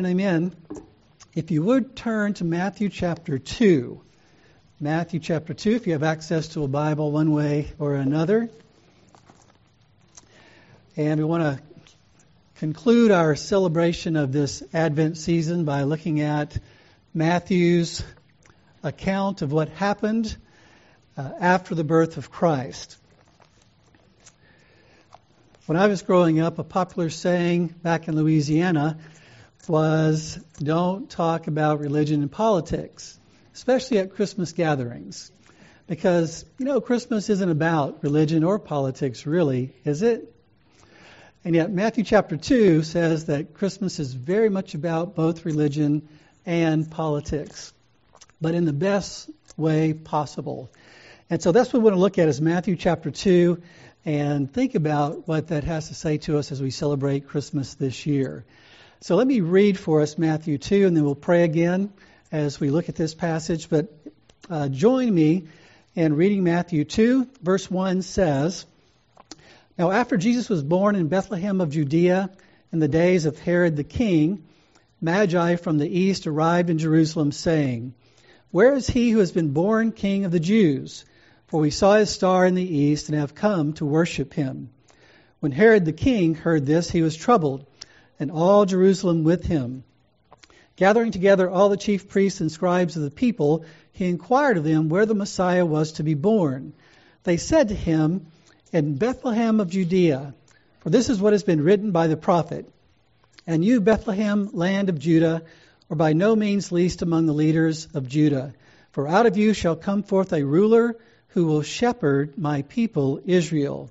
And amen. If you would turn to Matthew chapter 2. Matthew chapter 2, if you have access to a Bible one way or another. And we want to conclude our celebration of this Advent season by looking at Matthew's account of what happened uh, after the birth of Christ. When I was growing up, a popular saying back in Louisiana was don't talk about religion and politics, especially at Christmas gatherings. Because, you know, Christmas isn't about religion or politics, really, is it? And yet, Matthew chapter 2 says that Christmas is very much about both religion and politics, but in the best way possible. And so that's what we want to look at is Matthew chapter 2 and think about what that has to say to us as we celebrate Christmas this year. So let me read for us Matthew 2, and then we'll pray again as we look at this passage. But uh, join me in reading Matthew 2. Verse 1 says Now, after Jesus was born in Bethlehem of Judea in the days of Herod the king, Magi from the east arrived in Jerusalem, saying, Where is he who has been born king of the Jews? For we saw his star in the east and have come to worship him. When Herod the king heard this, he was troubled, and all Jerusalem with him. Gathering together all the chief priests and scribes of the people, he inquired of them where the Messiah was to be born. They said to him, In Bethlehem of Judea, for this is what has been written by the prophet. And you, Bethlehem, land of Judah, are by no means least among the leaders of Judah. For out of you shall come forth a ruler who will shepherd my people Israel.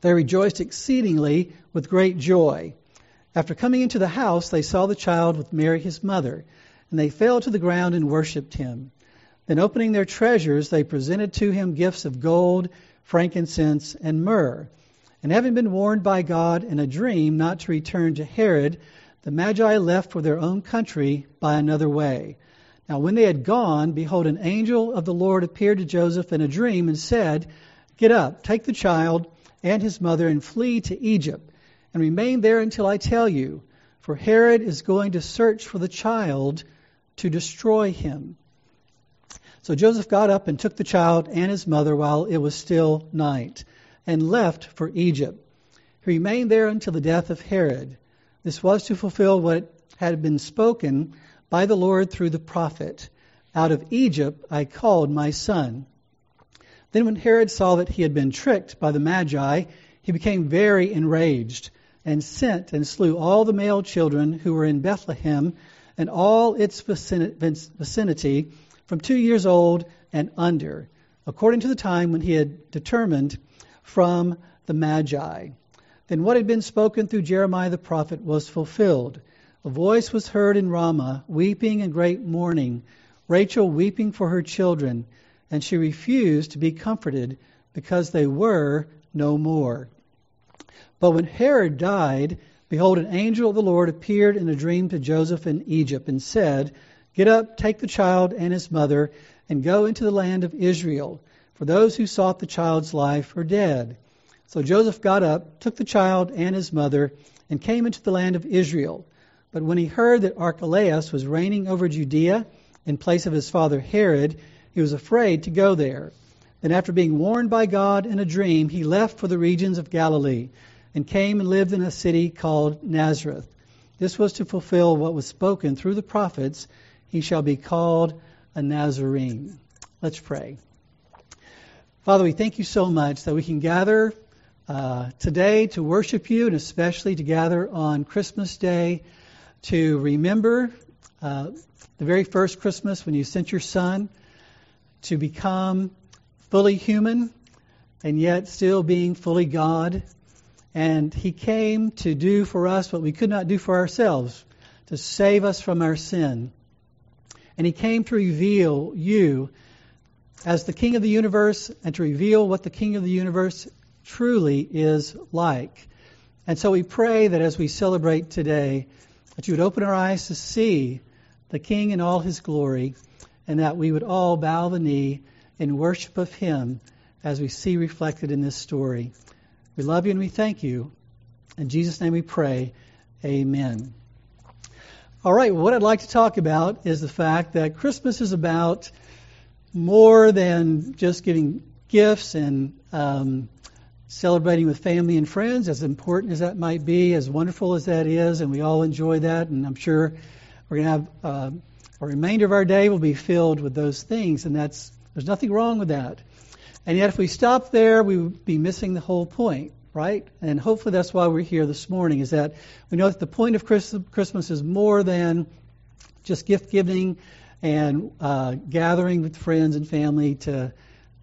they rejoiced exceedingly with great joy. After coming into the house, they saw the child with Mary his mother, and they fell to the ground and worshipped him. Then, opening their treasures, they presented to him gifts of gold, frankincense, and myrrh. And having been warned by God in a dream not to return to Herod, the Magi left for their own country by another way. Now, when they had gone, behold, an angel of the Lord appeared to Joseph in a dream and said, Get up, take the child and his mother, and flee to Egypt, and remain there until I tell you, for Herod is going to search for the child to destroy him. So Joseph got up and took the child and his mother while it was still night, and left for Egypt. He remained there until the death of Herod. This was to fulfill what had been spoken by the Lord through the prophet Out of Egypt I called my son. Then, when Herod saw that he had been tricked by the Magi, he became very enraged and sent and slew all the male children who were in Bethlehem and all its vicinity from two years old and under, according to the time when he had determined from the Magi. Then what had been spoken through Jeremiah the prophet was fulfilled. A voice was heard in Ramah, weeping and great mourning, Rachel weeping for her children and she refused to be comforted because they were no more. But when Herod died, behold, an angel of the Lord appeared in a dream to Joseph in Egypt and said, Get up, take the child and his mother, and go into the land of Israel, for those who sought the child's life are dead. So Joseph got up, took the child and his mother, and came into the land of Israel. But when he heard that Archelaus was reigning over Judea in place of his father Herod, he was afraid to go there. Then, after being warned by God in a dream, he left for the regions of Galilee and came and lived in a city called Nazareth. This was to fulfill what was spoken through the prophets he shall be called a Nazarene. Let's pray. Father, we thank you so much that we can gather uh, today to worship you and especially to gather on Christmas Day to remember uh, the very first Christmas when you sent your Son to become fully human and yet still being fully God. And he came to do for us what we could not do for ourselves to save us from our sin. And he came to reveal you as the King of the universe and to reveal what the King of the universe truly is like. And so we pray that as we celebrate today, that you would open our eyes to see the King in all his glory, and that we would all bow the knee in worship of him as we see reflected in this story. We love you and we thank you. In Jesus' name we pray. Amen. All right, what I'd like to talk about is the fact that Christmas is about more than just giving gifts and um, celebrating with family and friends, as important as that might be, as wonderful as that is, and we all enjoy that. And I'm sure we're going to have uh, a remainder of our day will be filled with those things, and that's there's nothing wrong with that. And yet, if we stop there, we would be missing the whole point, right? And hopefully, that's why we're here this morning. Is that we know that the point of Christmas is more than just gift giving and uh, gathering with friends and family to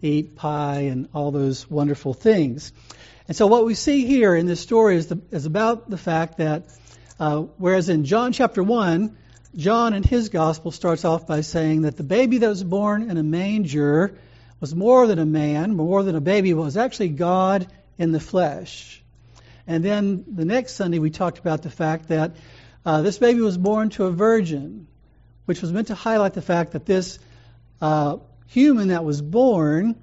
eat pie and all those wonderful things. And so what we see here in this story is, the, is about the fact that uh, whereas in John chapter 1, John in his gospel starts off by saying that the baby that was born in a manger was more than a man, more than a baby, was actually God in the flesh. And then the next Sunday we talked about the fact that uh, this baby was born to a virgin, which was meant to highlight the fact that this uh, human that was born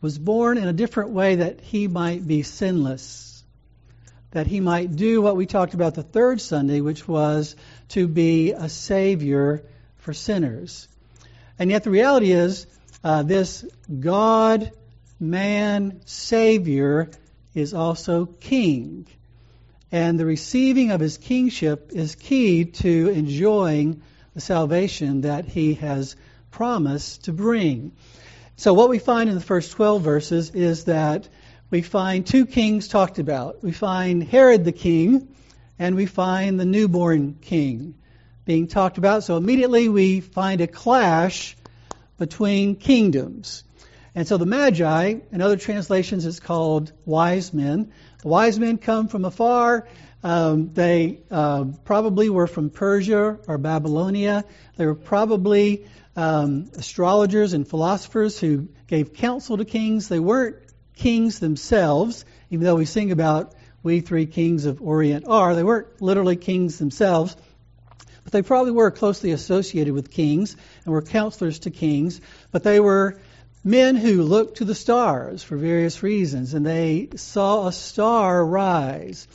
was born in a different way that he might be sinless, that he might do what we talked about the third Sunday, which was to be a savior for sinners. And yet the reality is, uh, this God, man, Savior is also King. And the receiving of his kingship is key to enjoying the salvation that he has promised to bring. So, what we find in the first 12 verses is that we find two kings talked about. We find Herod the king, and we find the newborn king being talked about. So, immediately we find a clash between kingdoms. And so the Magi, in other translations, it's called wise men. The wise men come from afar. Um, they uh, probably were from Persia or Babylonia. They were probably um, astrologers and philosophers who gave counsel to kings. They weren't kings themselves, even though we sing about we three kings of Orient are. They weren't literally kings themselves, but they probably were closely associated with kings and were counselors to kings. But they were men who looked to the stars for various reasons, and they saw a star rise.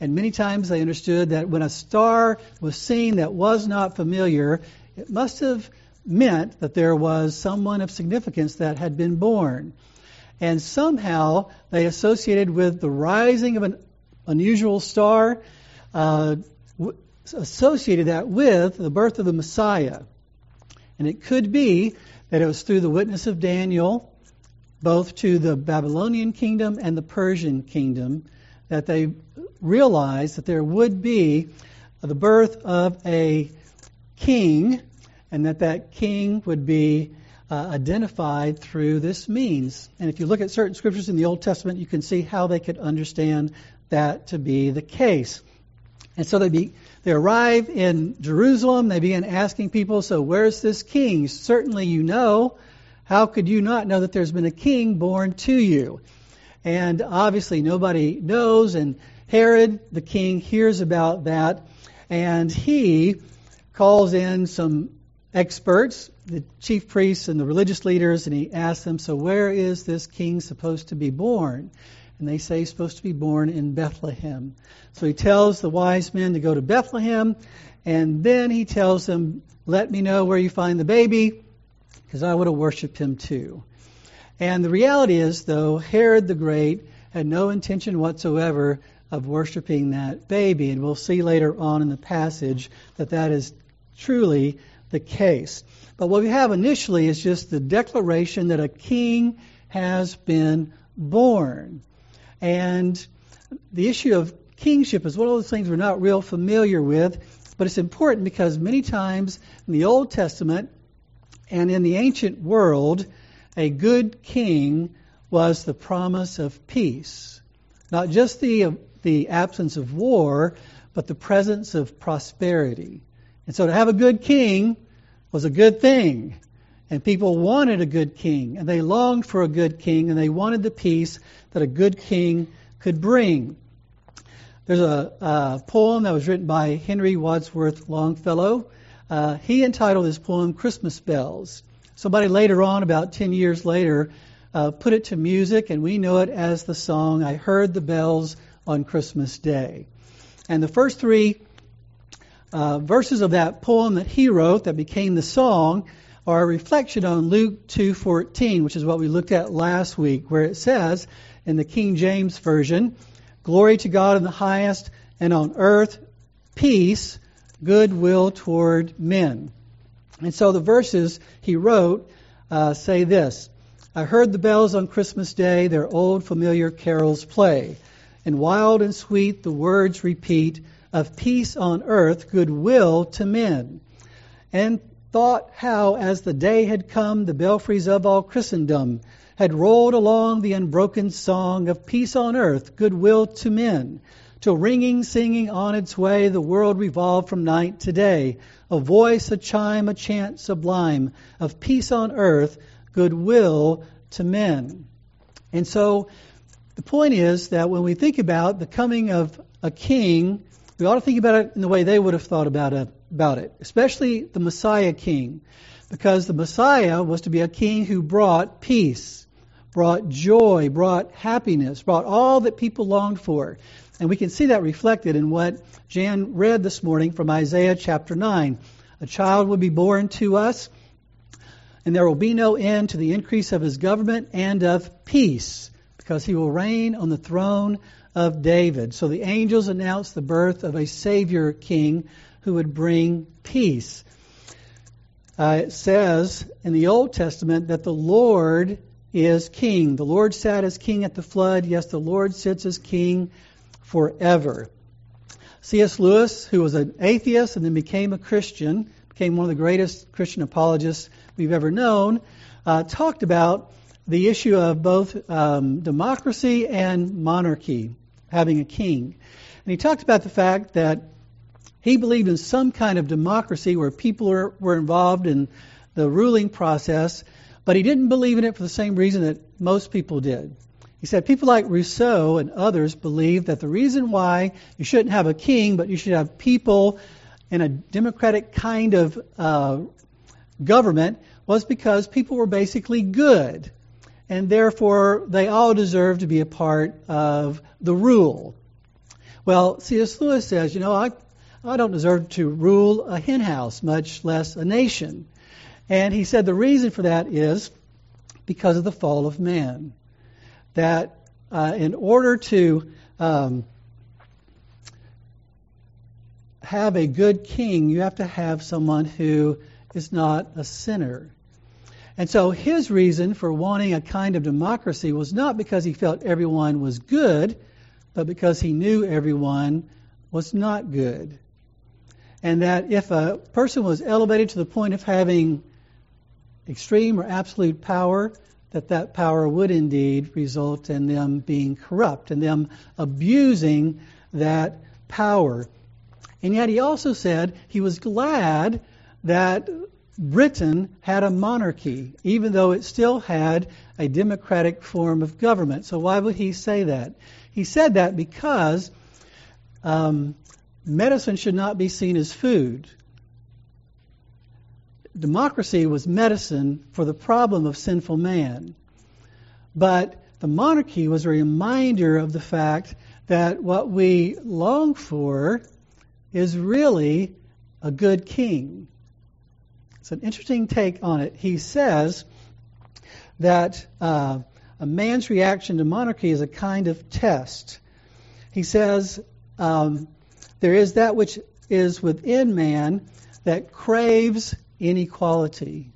And many times they understood that when a star was seen that was not familiar, it must have meant that there was someone of significance that had been born. And somehow they associated with the rising of an unusual star, uh, w- associated that with the birth of the Messiah. And it could be that it was through the witness of Daniel, both to the Babylonian kingdom and the Persian kingdom, that they realized that there would be the birth of a king and that that king would be uh, identified through this means. And if you look at certain scriptures in the Old Testament, you can see how they could understand that to be the case. And so they be, they arrive in Jerusalem. They begin asking people, "So where's this king? Certainly you know. How could you not know that there's been a king born to you?" And obviously nobody knows. And Herod, the king, hears about that, and he calls in some experts, the chief priests and the religious leaders, and he asks them, So where is this king supposed to be born? And they say he's supposed to be born in Bethlehem. So he tells the wise men to go to Bethlehem, and then he tells them, Let me know where you find the baby, because I would have worshiped him too. And the reality is, though, Herod the Great had no intention whatsoever of worshiping that baby. And we'll see later on in the passage that that is truly the case. But what we have initially is just the declaration that a king has been born. And the issue of kingship is one of those things we're not real familiar with, but it's important because many times in the Old Testament and in the ancient world, a good king was the promise of peace. Not just the, the absence of war, but the presence of prosperity. And so to have a good king was a good thing. And people wanted a good king, and they longed for a good king, and they wanted the peace that a good king could bring. There's a, a poem that was written by Henry Wadsworth Longfellow. Uh, he entitled his poem Christmas Bells. Somebody later on, about 10 years later, uh, put it to music, and we know it as the song, I Heard the Bells on Christmas Day. And the first three uh, verses of that poem that he wrote that became the song are a reflection on Luke 2:14, which is what we looked at last week, where it says in the King James version, "Glory to God in the highest, and on earth peace, goodwill toward men." And so the verses he wrote uh, say this: I heard the bells on Christmas Day, their old familiar carols play, and wild and sweet the words repeat of peace on earth, goodwill to men. And thought how, as the day had come, the belfries of all Christendom had rolled along the unbroken song of peace on earth, goodwill to men, till ringing, singing on its way, the world revolved from night to day. A voice, a chime, a chant sublime of peace on earth, goodwill to men. And so the point is that when we think about the coming of a king, we ought to think about it in the way they would have thought about it, about it, especially the Messiah king, because the Messiah was to be a king who brought peace, brought joy, brought happiness, brought all that people longed for. And we can see that reflected in what Jan read this morning from Isaiah chapter 9. A child will be born to us, and there will be no end to the increase of his government and of peace, because he will reign on the throne of David. So the angels announced the birth of a Savior King who would bring peace. Uh, it says in the Old Testament that the Lord is king. The Lord sat as king at the flood. Yes, the Lord sits as king forever. C.S. Lewis, who was an atheist and then became a Christian, became one of the greatest Christian apologists we've ever known, uh, talked about the issue of both um, democracy and monarchy having a king. And he talked about the fact that he believed in some kind of democracy where people were, were involved in the ruling process, but he didn't believe in it for the same reason that most people did. He said people like Rousseau and others believed that the reason why you shouldn't have a king, but you should have people in a democratic kind of uh, government was because people were basically good and therefore they all deserve to be a part of the rule. Well, C.S. Lewis says, you know, I, I don't deserve to rule a henhouse, much less a nation. And he said the reason for that is because of the fall of man. That uh, in order to um, have a good king, you have to have someone who is not a sinner. And so his reason for wanting a kind of democracy was not because he felt everyone was good, but because he knew everyone was not good. And that if a person was elevated to the point of having extreme or absolute power, that that power would indeed result in them being corrupt and them abusing that power. And yet he also said he was glad that Britain had a monarchy, even though it still had a democratic form of government. So why would he say that? He said that because um, medicine should not be seen as food. Democracy was medicine for the problem of sinful man. But the monarchy was a reminder of the fact that what we long for is really a good king. It's an interesting take on it. He says that uh, a man's reaction to monarchy is a kind of test. He says um, there is that which is within man that craves inequality.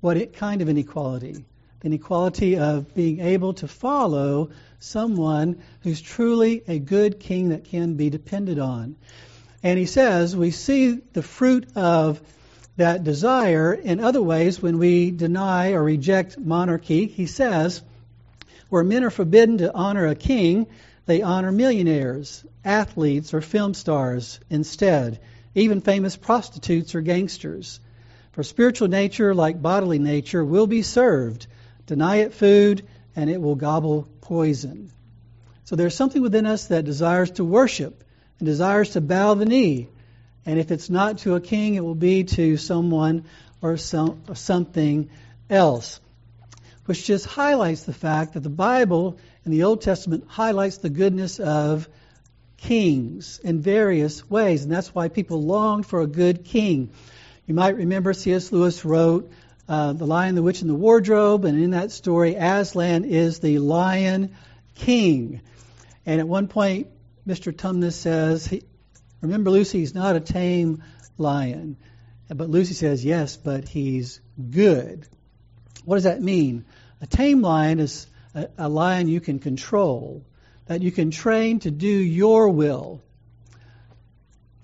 What kind of inequality? The inequality of being able to follow someone who's truly a good king that can be depended on. And he says we see the fruit of that desire in other ways when we deny or reject monarchy. He says, where men are forbidden to honor a king, They honor millionaires, athletes, or film stars instead, even famous prostitutes or gangsters. For spiritual nature, like bodily nature, will be served. Deny it food, and it will gobble poison. So there's something within us that desires to worship and desires to bow the knee. And if it's not to a king, it will be to someone or, some, something else. Which just highlights the fact that the Bible in the Old Testament highlights the goodness of kings in various ways. And that's why people longed for a good king. You might remember C.S. Lewis wrote uh, The Lion, the Witch, and the Wardrobe. And in that story, Aslan is the lion king. And at one point, Mr. Tumnus says, he, Remember, Lucy, he's not a tame lion. But Lucy says, Yes, but he's good. What does that mean? A tame lion is a, a lion you can control, that you can train to do your will.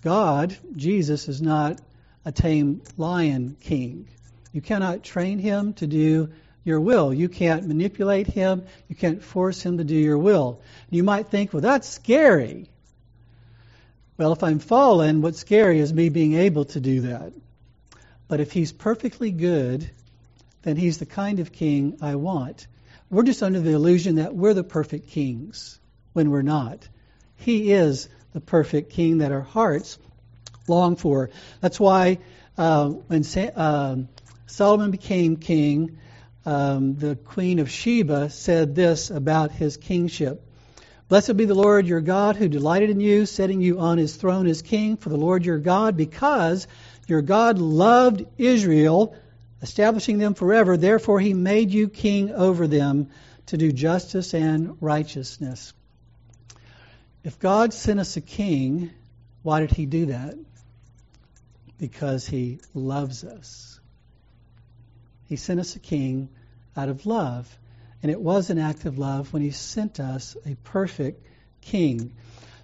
God, Jesus, is not a tame lion king. You cannot train him to do your will. You can't manipulate him. You can't force him to do your will. You might think, well, that's scary. Well, if I'm fallen, what's scary is me being able to do that. But if he's perfectly good, then he's the kind of king I want. We're just under the illusion that we're the perfect kings when we're not. He is the perfect king that our hearts long for. That's why uh, when Sa- uh, Solomon became king, um, the queen of Sheba said this about his kingship. Blessed be the Lord your God who delighted in you, setting you on his throne as king for the Lord your God, because your God loved Israel, establishing them forever. Therefore he made you king over them to do justice and righteousness. If God sent us a king, why did he do that? Because he loves us. He sent us a king out of love. And it was an act of love when he sent us a perfect king.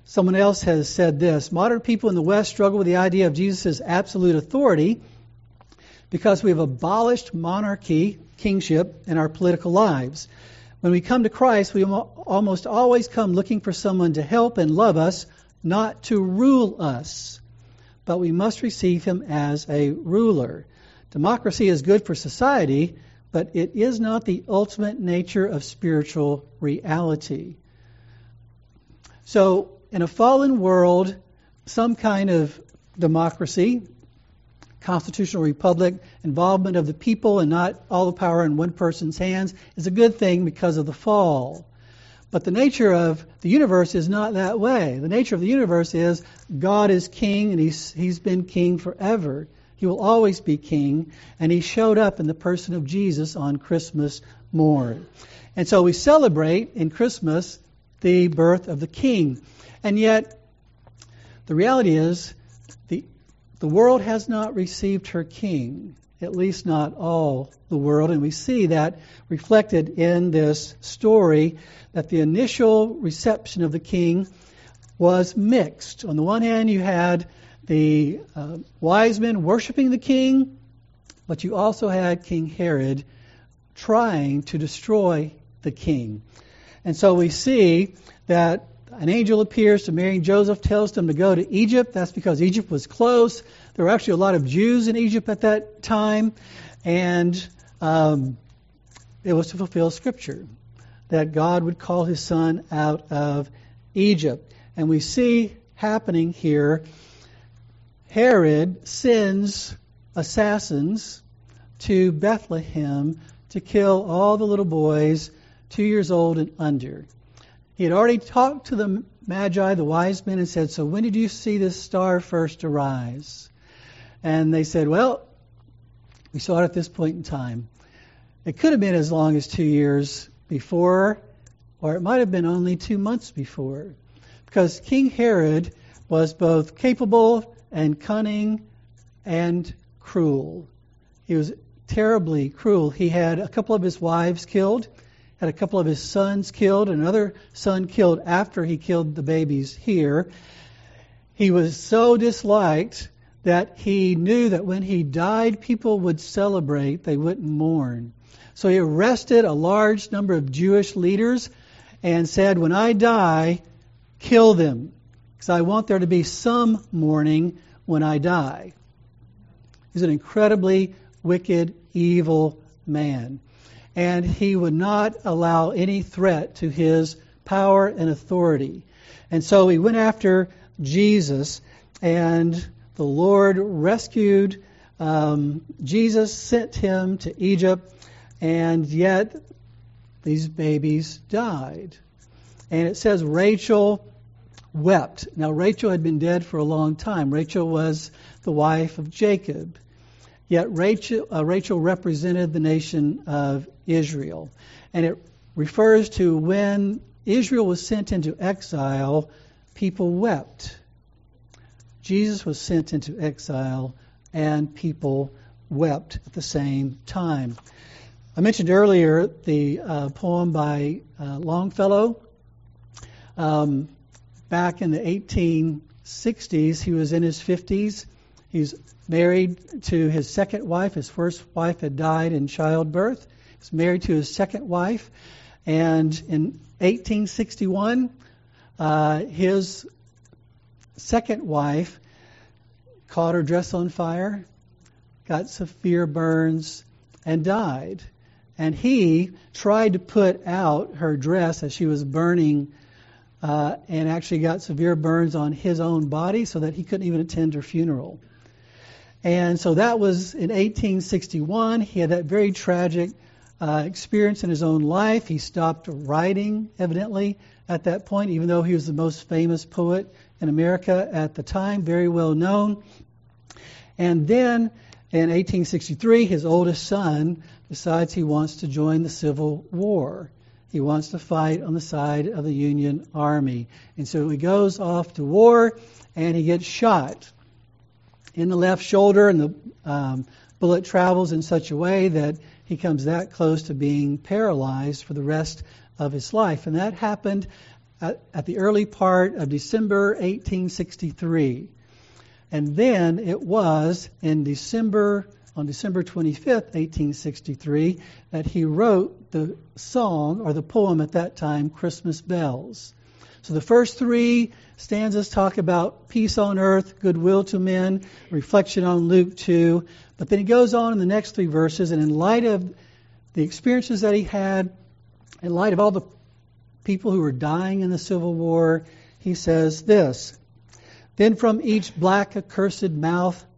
Someone else has said this Modern people in the West struggle with the idea of Jesus' absolute authority because we have abolished monarchy, kingship, in our political lives. When we come to Christ, we almost always come looking for someone to help and love us, not to rule us. But we must receive him as a ruler. Democracy is good for society, but it is not the ultimate nature of spiritual reality. So, in a fallen world, some kind of democracy, constitutional republic, involvement of the people and not all the power in one person's hands is a good thing because of the fall. But the nature of the universe is not that way. The nature of the universe is God is king and he's, he's been king forever. He will always be king, and he showed up in the person of Jesus on Christmas morn. And so we celebrate in Christmas the birth of the king. And yet, the reality is, the, the world has not received her king, at least not all the world. And we see that reflected in this story that the initial reception of the king was mixed. On the one hand, you had the uh, wise men worshiping the king, but you also had King Herod trying to destroy the king. And so we see that an angel appears to Mary and Joseph, tells them to go to Egypt. That's because Egypt was close. There were actually a lot of Jews in Egypt at that time, and um, it was to fulfill Scripture that God would call His Son out of Egypt. And we see happening here Herod sends assassins to Bethlehem to kill all the little boys two years old and under. He had already talked to the Magi, the wise men, and said, So when did you see this star first arise? And they said, Well, we saw it at this point in time. It could have been as long as two years before, or it might have been only two months before. Because King Herod was both capable and cunning and cruel. He was terribly cruel. He had a couple of his wives killed, had a couple of his sons killed, another son killed after he killed the babies here. He was so disliked that he knew that when he died, people would celebrate, they wouldn't mourn. So he arrested a large number of Jewish leaders and said, When I die, kill them, because I want there to be some mourning when I die. He's an incredibly wicked, evil man. And he would not allow any threat to his power and authority. And so he went after Jesus, and the Lord rescued um, Jesus, sent him to Egypt, and yet these babies died. And it says Rachel wept. Now, Rachel had been dead for a long time. Rachel was the wife of Jacob. Yet Rachel, uh, Rachel represented the nation of Israel. And it refers to when Israel was sent into exile, people wept. Jesus was sent into exile, and people wept at the same time. I mentioned earlier the uh, poem by uh, Longfellow. Um, back in the 1860s, he was in his 50s. He's married to his second wife. His first wife had died in childbirth. He's married to his second wife. And in 1861, uh, his second wife caught her dress on fire, got severe burns, and died. And he tried to put out her dress as she was burning uh, and actually got severe burns on his own body so that he couldn't even attend her funeral. And so that was in 1861. He had that very tragic uh, experience in his own life. He stopped writing, evidently, at that point, even though he was the most famous poet in America at the time, very well known. And then in 1863, his oldest son decides he wants to join the Civil War. He wants to fight on the side of the Union Army. And so he goes off to war and he gets shot in the left shoulder, and the um, bullet travels in such a way that he comes that close to being paralyzed for the rest of his life. And that happened at, at the early part of December 1863. And then it was in December, on December 25th, 1863, that he wrote the song, or the poem at that time, Christmas Bells. So the first three stanzas talk about peace on earth, goodwill to men, reflection on Luke 2. But then he goes on in the next three verses, and in light of the experiences that he had, in light of all the people who were dying in the Civil War, he says this then from each black accursed mouth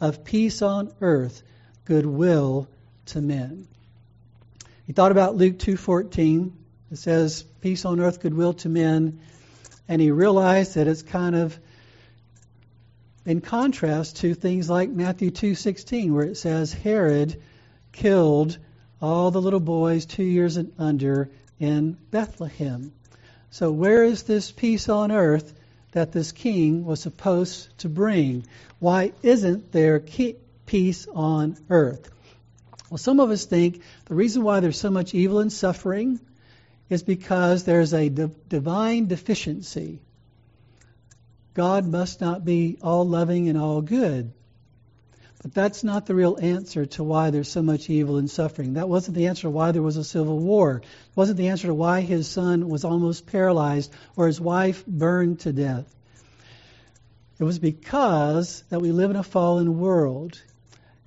of peace on earth, goodwill to men. He thought about Luke 2:14. It says peace on earth, goodwill to men, and he realized that it's kind of in contrast to things like Matthew 2:16 where it says Herod killed all the little boys 2 years and under in Bethlehem. So where is this peace on earth that this king was supposed to bring. Why isn't there peace on earth? Well, some of us think the reason why there's so much evil and suffering is because there's a divine deficiency. God must not be all loving and all good. But that's not the real answer to why there's so much evil and suffering. That wasn't the answer to why there was a civil war. It wasn't the answer to why his son was almost paralyzed or his wife burned to death. It was because that we live in a fallen world.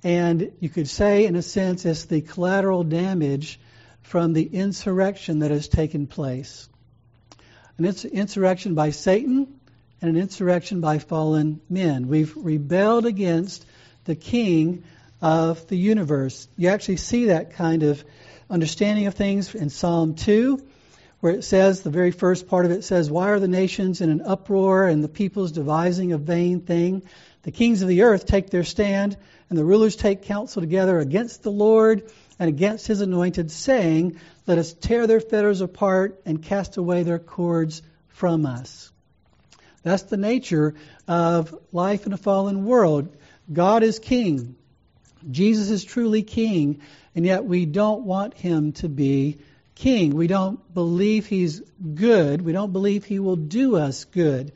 And you could say, in a sense, it's the collateral damage from the insurrection that has taken place. An insurrection by Satan and an insurrection by fallen men. We've rebelled against the king of the universe. You actually see that kind of understanding of things in Psalm 2, where it says, the very first part of it says, Why are the nations in an uproar and the peoples devising a vain thing? The kings of the earth take their stand, and the rulers take counsel together against the Lord and against his anointed, saying, Let us tear their fetters apart and cast away their cords from us. That's the nature of life in a fallen world. God is king. Jesus is truly king, and yet we don't want him to be king. We don't believe he's good. We don't believe he will do us good.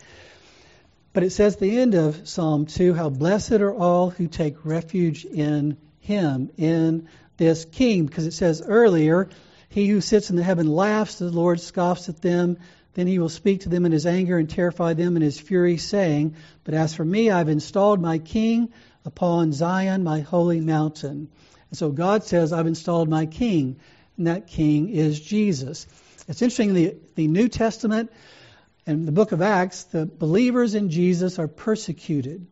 But it says the end of Psalm 2 how blessed are all who take refuge in him, in this king, because it says earlier, he who sits in the heaven laughs, the Lord scoffs at them. Then he will speak to them in his anger and terrify them in his fury, saying, But as for me, I've installed my king upon Zion, my holy mountain. And so God says, I've installed my king, and that king is Jesus. It's interesting, the, the New Testament and the book of Acts, the believers in Jesus are persecuted.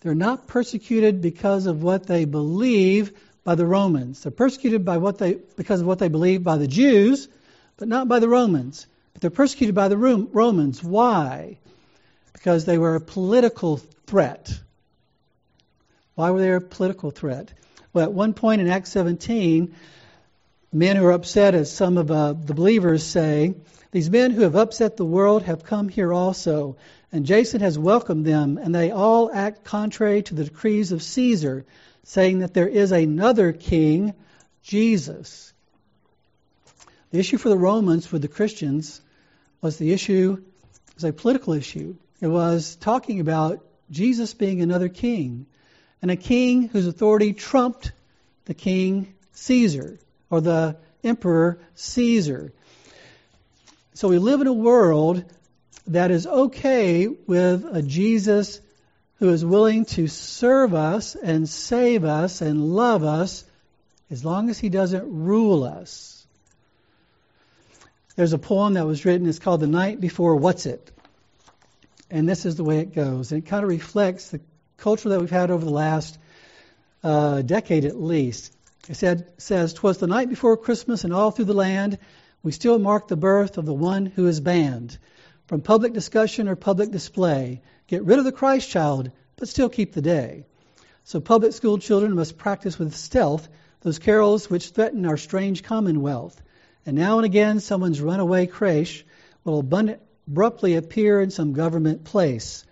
They're not persecuted because of what they believe by the Romans. They're persecuted by what they, because of what they believe by the Jews, but not by the Romans. But they're persecuted by the Romans. Why? Because they were a political threat. Why were they a political threat? Well, at one point in Acts 17, men who are upset, as some of uh, the believers say, these men who have upset the world have come here also, and Jason has welcomed them, and they all act contrary to the decrees of Caesar, saying that there is another king, Jesus. The issue for the Romans, for the Christians, was the issue, was a political issue. It was talking about Jesus being another king and a king whose authority trumped the king Caesar or the emperor Caesar. So we live in a world that is okay with a Jesus who is willing to serve us and save us and love us as long as he doesn't rule us. There's a poem that was written, it's called The Night Before What's It? And this is the way it goes. And it kind of reflects the culture that we've had over the last uh, decade at least. It said, says, "Twas the night before Christmas, and all through the land we still mark the birth of the one who is banned from public discussion or public display. Get rid of the Christ child, but still keep the day. So public school children must practice with stealth those carols which threaten our strange commonwealth. And now and again, someone's runaway creche will abruptly appear in some government place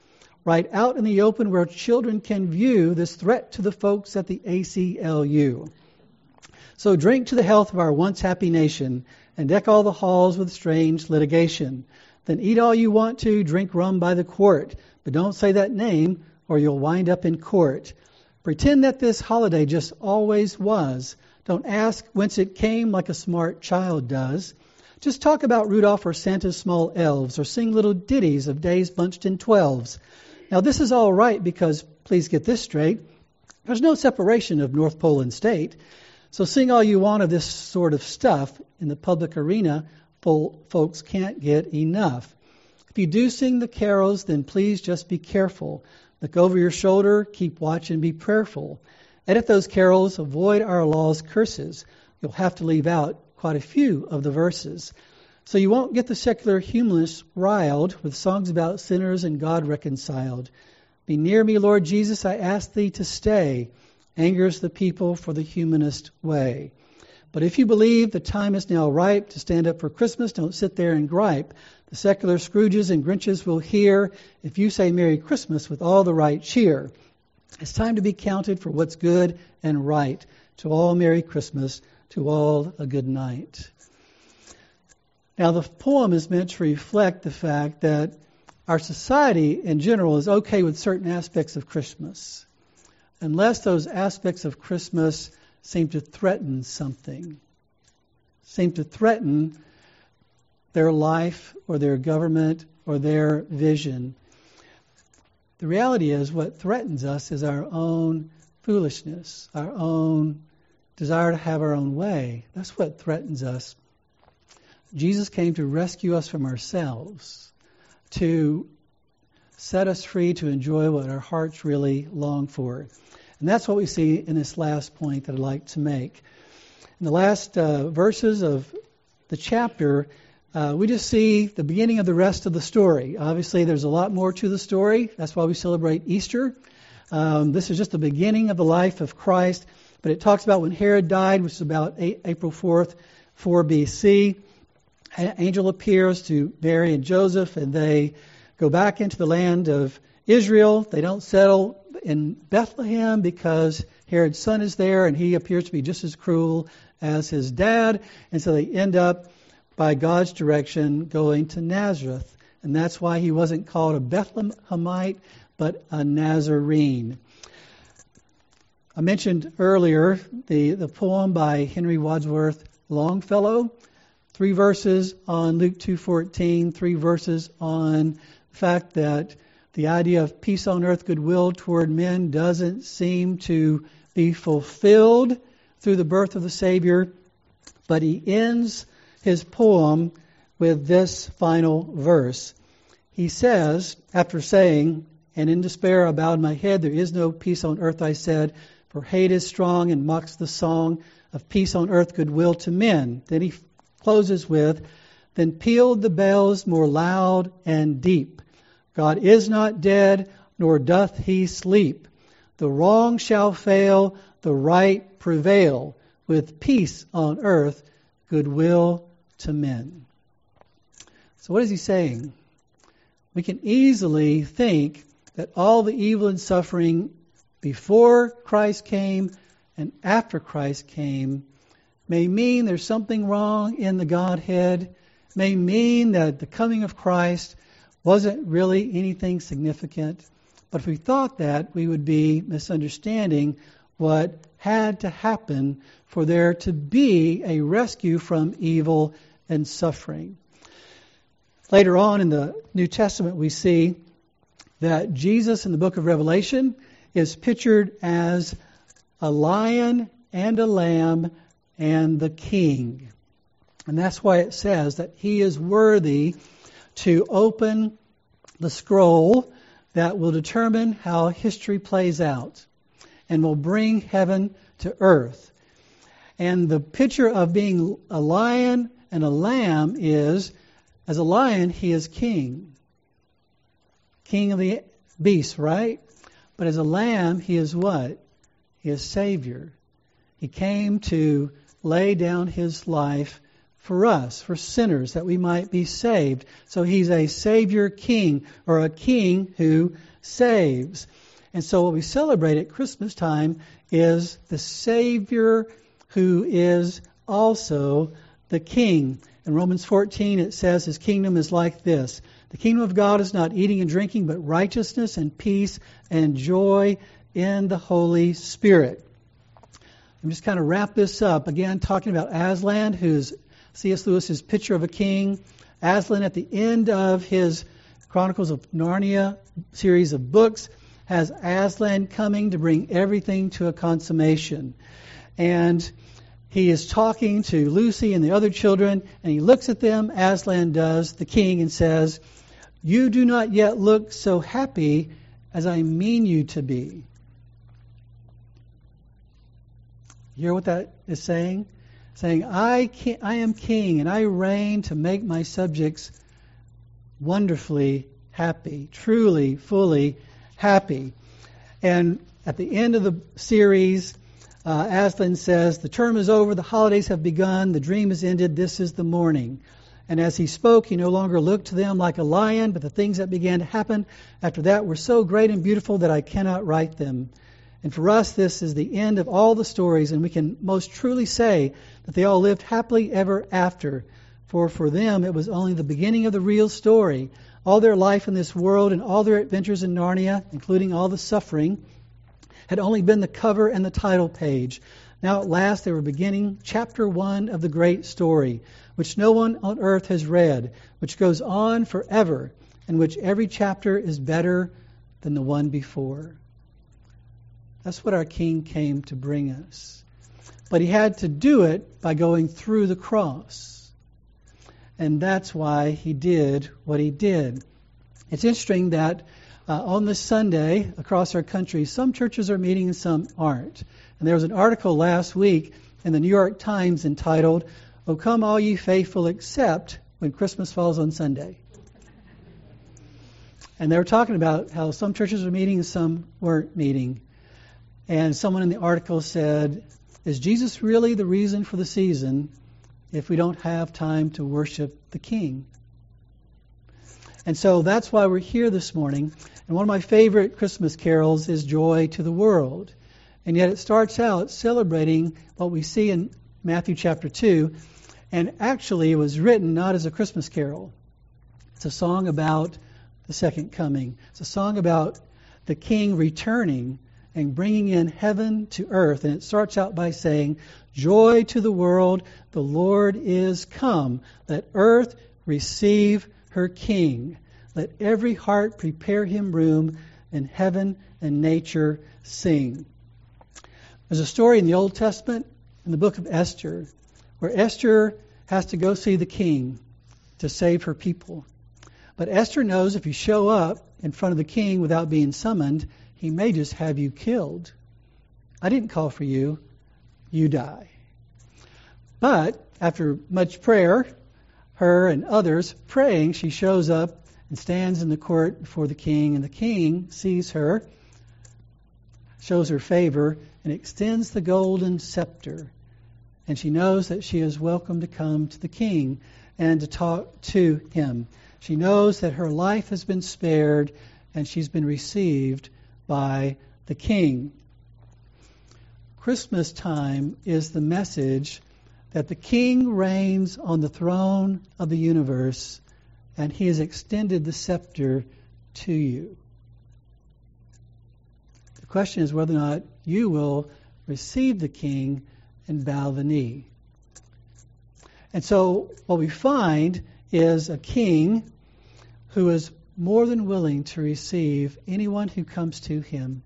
right out in the open where children can view this threat to the folks at the ACLU. So drink to the health of our once happy nation and deck all the halls with strange litigation. Then eat all you want to, drink rum by the quart, but don't say that name or you'll wind up in court. Pretend that this holiday just always was. Don't ask whence it came like a smart child does. Just talk about Rudolph or Santa's small elves or sing little ditties of days bunched in twelves. Now, this is all right because, please get this straight, there's no separation of North Pole and state. So, sing all you want of this sort of stuff in the public arena, folks can't get enough. If you do sing the carols, then please just be careful. Look over your shoulder, keep watch, and be prayerful. Edit those carols, avoid our law's curses. You'll have to leave out quite a few of the verses. So you won't get the secular humanists riled with songs about sinners and God reconciled. Be near me, Lord Jesus, I ask thee to stay. Angers the people for the humanist way. But if you believe the time is now ripe to stand up for Christmas, don't sit there and gripe. The secular Scrooges and Grinches will hear if you say Merry Christmas with all the right cheer. It's time to be counted for what's good and right. To all, Merry Christmas. To all, a good night. Now, the poem is meant to reflect the fact that our society in general is okay with certain aspects of Christmas, unless those aspects of Christmas seem to threaten something, seem to threaten their life or their government or their vision. The reality is, what threatens us is our own foolishness, our own desire to have our own way. That's what threatens us. Jesus came to rescue us from ourselves, to set us free to enjoy what our hearts really long for. And that's what we see in this last point that I'd like to make. In the last uh, verses of the chapter, uh, we just see the beginning of the rest of the story. Obviously, there's a lot more to the story. That's why we celebrate Easter. Um, this is just the beginning of the life of Christ. But it talks about when Herod died, which is about eight, April 4th, 4 BC. An angel appears to Mary and Joseph, and they go back into the land of Israel. They don't settle in Bethlehem because Herod's son is there, and he appears to be just as cruel as his dad. And so they end up, by God's direction, going to Nazareth. And that's why he wasn't called a Bethlehemite, but a Nazarene. I mentioned earlier the, the poem by Henry Wadsworth Longfellow. Three verses on Luke 2.14, three verses on the fact that the idea of peace on earth, goodwill toward men doesn't seem to be fulfilled through the birth of the Savior. But he ends his poem with this final verse. He says, after saying, And in despair I bowed my head, there is no peace on earth, I said, for hate is strong and mocks the song of peace on earth, goodwill to men. Then he closes with, Then pealed the bells more loud and deep. God is not dead, nor doth he sleep. The wrong shall fail, the right prevail, with peace on earth, goodwill to men. So, what is he saying? We can easily think that all the evil and suffering before Christ came and after Christ came may mean there's something wrong in the Godhead, may mean that the coming of Christ wasn't really anything significant. But if we thought that, we would be misunderstanding what had to happen for there to be a rescue from evil and suffering. Later on in the New Testament, we see that Jesus in the book of Revelation is pictured as a lion and a lamb and the king. And that's why it says that he is worthy to open the scroll that will determine how history plays out and will bring heaven to earth. And the picture of being a lion and a lamb is as a lion, he is king. King of the beasts, right? But as a lamb, he is what? He is Savior. He came to lay down his life for us, for sinners, that we might be saved. So he's a Savior King, or a King who saves. And so what we celebrate at Christmas time is the Savior who is also the King. In Romans 14, it says his kingdom is like this The kingdom of God is not eating and drinking, but righteousness and peace and joy in the Holy Spirit. I'm just kind of wrap this up. Again, talking about Aslan, who's C.S. Lewis's picture of a king. Aslan, at the end of his Chronicles of Narnia series of books, has Aslan coming to bring everything to a consummation. And he is talking to Lucy and the other children, and he looks at them, Aslan does, the king, and says, You do not yet look so happy as I mean you to be. You hear what that is saying? Saying, I, I am king and I reign to make my subjects wonderfully happy, truly, fully happy. And at the end of the series, uh, Aslan says, The term is over, the holidays have begun, the dream is ended, this is the morning. And as he spoke, he no longer looked to them like a lion, but the things that began to happen after that were so great and beautiful that I cannot write them. And for us, this is the end of all the stories, and we can most truly say that they all lived happily ever after. For for them, it was only the beginning of the real story. All their life in this world and all their adventures in Narnia, including all the suffering, had only been the cover and the title page. Now at last they were beginning chapter one of the great story, which no one on earth has read, which goes on forever, and which every chapter is better than the one before. That's what our King came to bring us. But he had to do it by going through the cross. And that's why he did what he did. It's interesting that uh, on this Sunday across our country, some churches are meeting and some aren't. And there was an article last week in the New York Times entitled, Oh, come all ye faithful, except when Christmas falls on Sunday. And they were talking about how some churches were meeting and some weren't meeting. And someone in the article said, Is Jesus really the reason for the season? if we don't have time to worship the King. And so that's why we're here this morning. And one of my favorite Christmas carols is Joy to the World. And yet it starts out celebrating what we see in Matthew chapter 2. And actually, it was written not as a Christmas carol, it's a song about the second coming. It's a song about the king returning and bringing in heaven to earth. And it starts out by saying, Joy to the world, the Lord is come. Let earth receive her king. Let every heart prepare him room, and heaven and nature sing. There's a story in the Old Testament, in the book of Esther, where Esther has to go see the king to save her people. But Esther knows if you show up in front of the king without being summoned, he may just have you killed. I didn't call for you, you die. But after much prayer, her and others praying, she shows up and stands in the court before the king, and the king sees her, shows her favor, and extends the golden scepter. And she knows that she is welcome to come to the king and to talk to him. She knows that her life has been spared and she's been received by the king. Christmas time is the message that the king reigns on the throne of the universe and he has extended the scepter to you. The question is whether or not you will receive the king and bow the knee. And so what we find is a king who is more than willing to receive anyone who comes to him.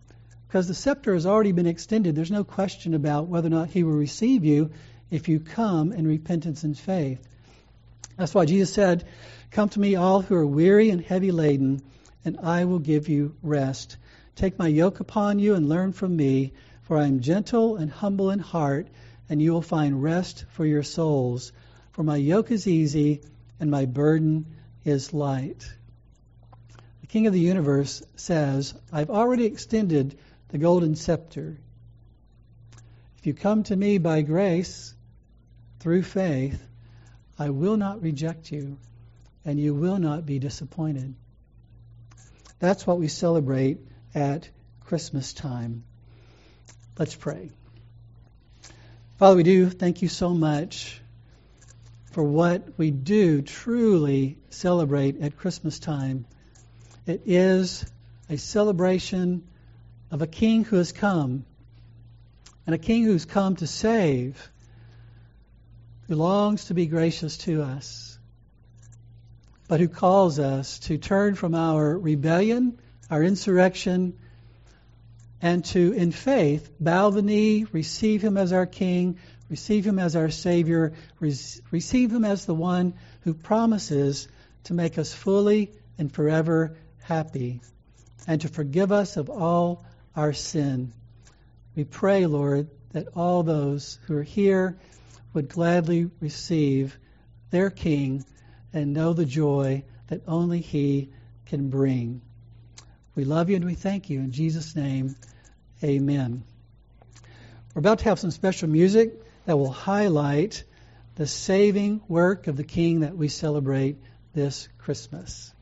Because the scepter has already been extended. There's no question about whether or not he will receive you if you come in repentance and faith. That's why Jesus said, Come to me, all who are weary and heavy laden, and I will give you rest. Take my yoke upon you and learn from me, for I am gentle and humble in heart, and you will find rest for your souls. For my yoke is easy and my burden is light. King of the universe says, I've already extended the golden scepter. If you come to me by grace, through faith, I will not reject you, and you will not be disappointed. That's what we celebrate at Christmas time. Let's pray. Father, we do thank you so much for what we do truly celebrate at Christmas time. It is a celebration of a king who has come, and a king who's come to save, who longs to be gracious to us, but who calls us to turn from our rebellion, our insurrection, and to, in faith, bow the knee, receive him as our king, receive him as our Savior, receive him as the one who promises to make us fully and forever happy, and to forgive us of all our sin. We pray, Lord, that all those who are here would gladly receive their King and know the joy that only He can bring. We love you and we thank you. In Jesus' name, Amen. We're about to have some special music that will highlight the saving work of the King that we celebrate this Christmas.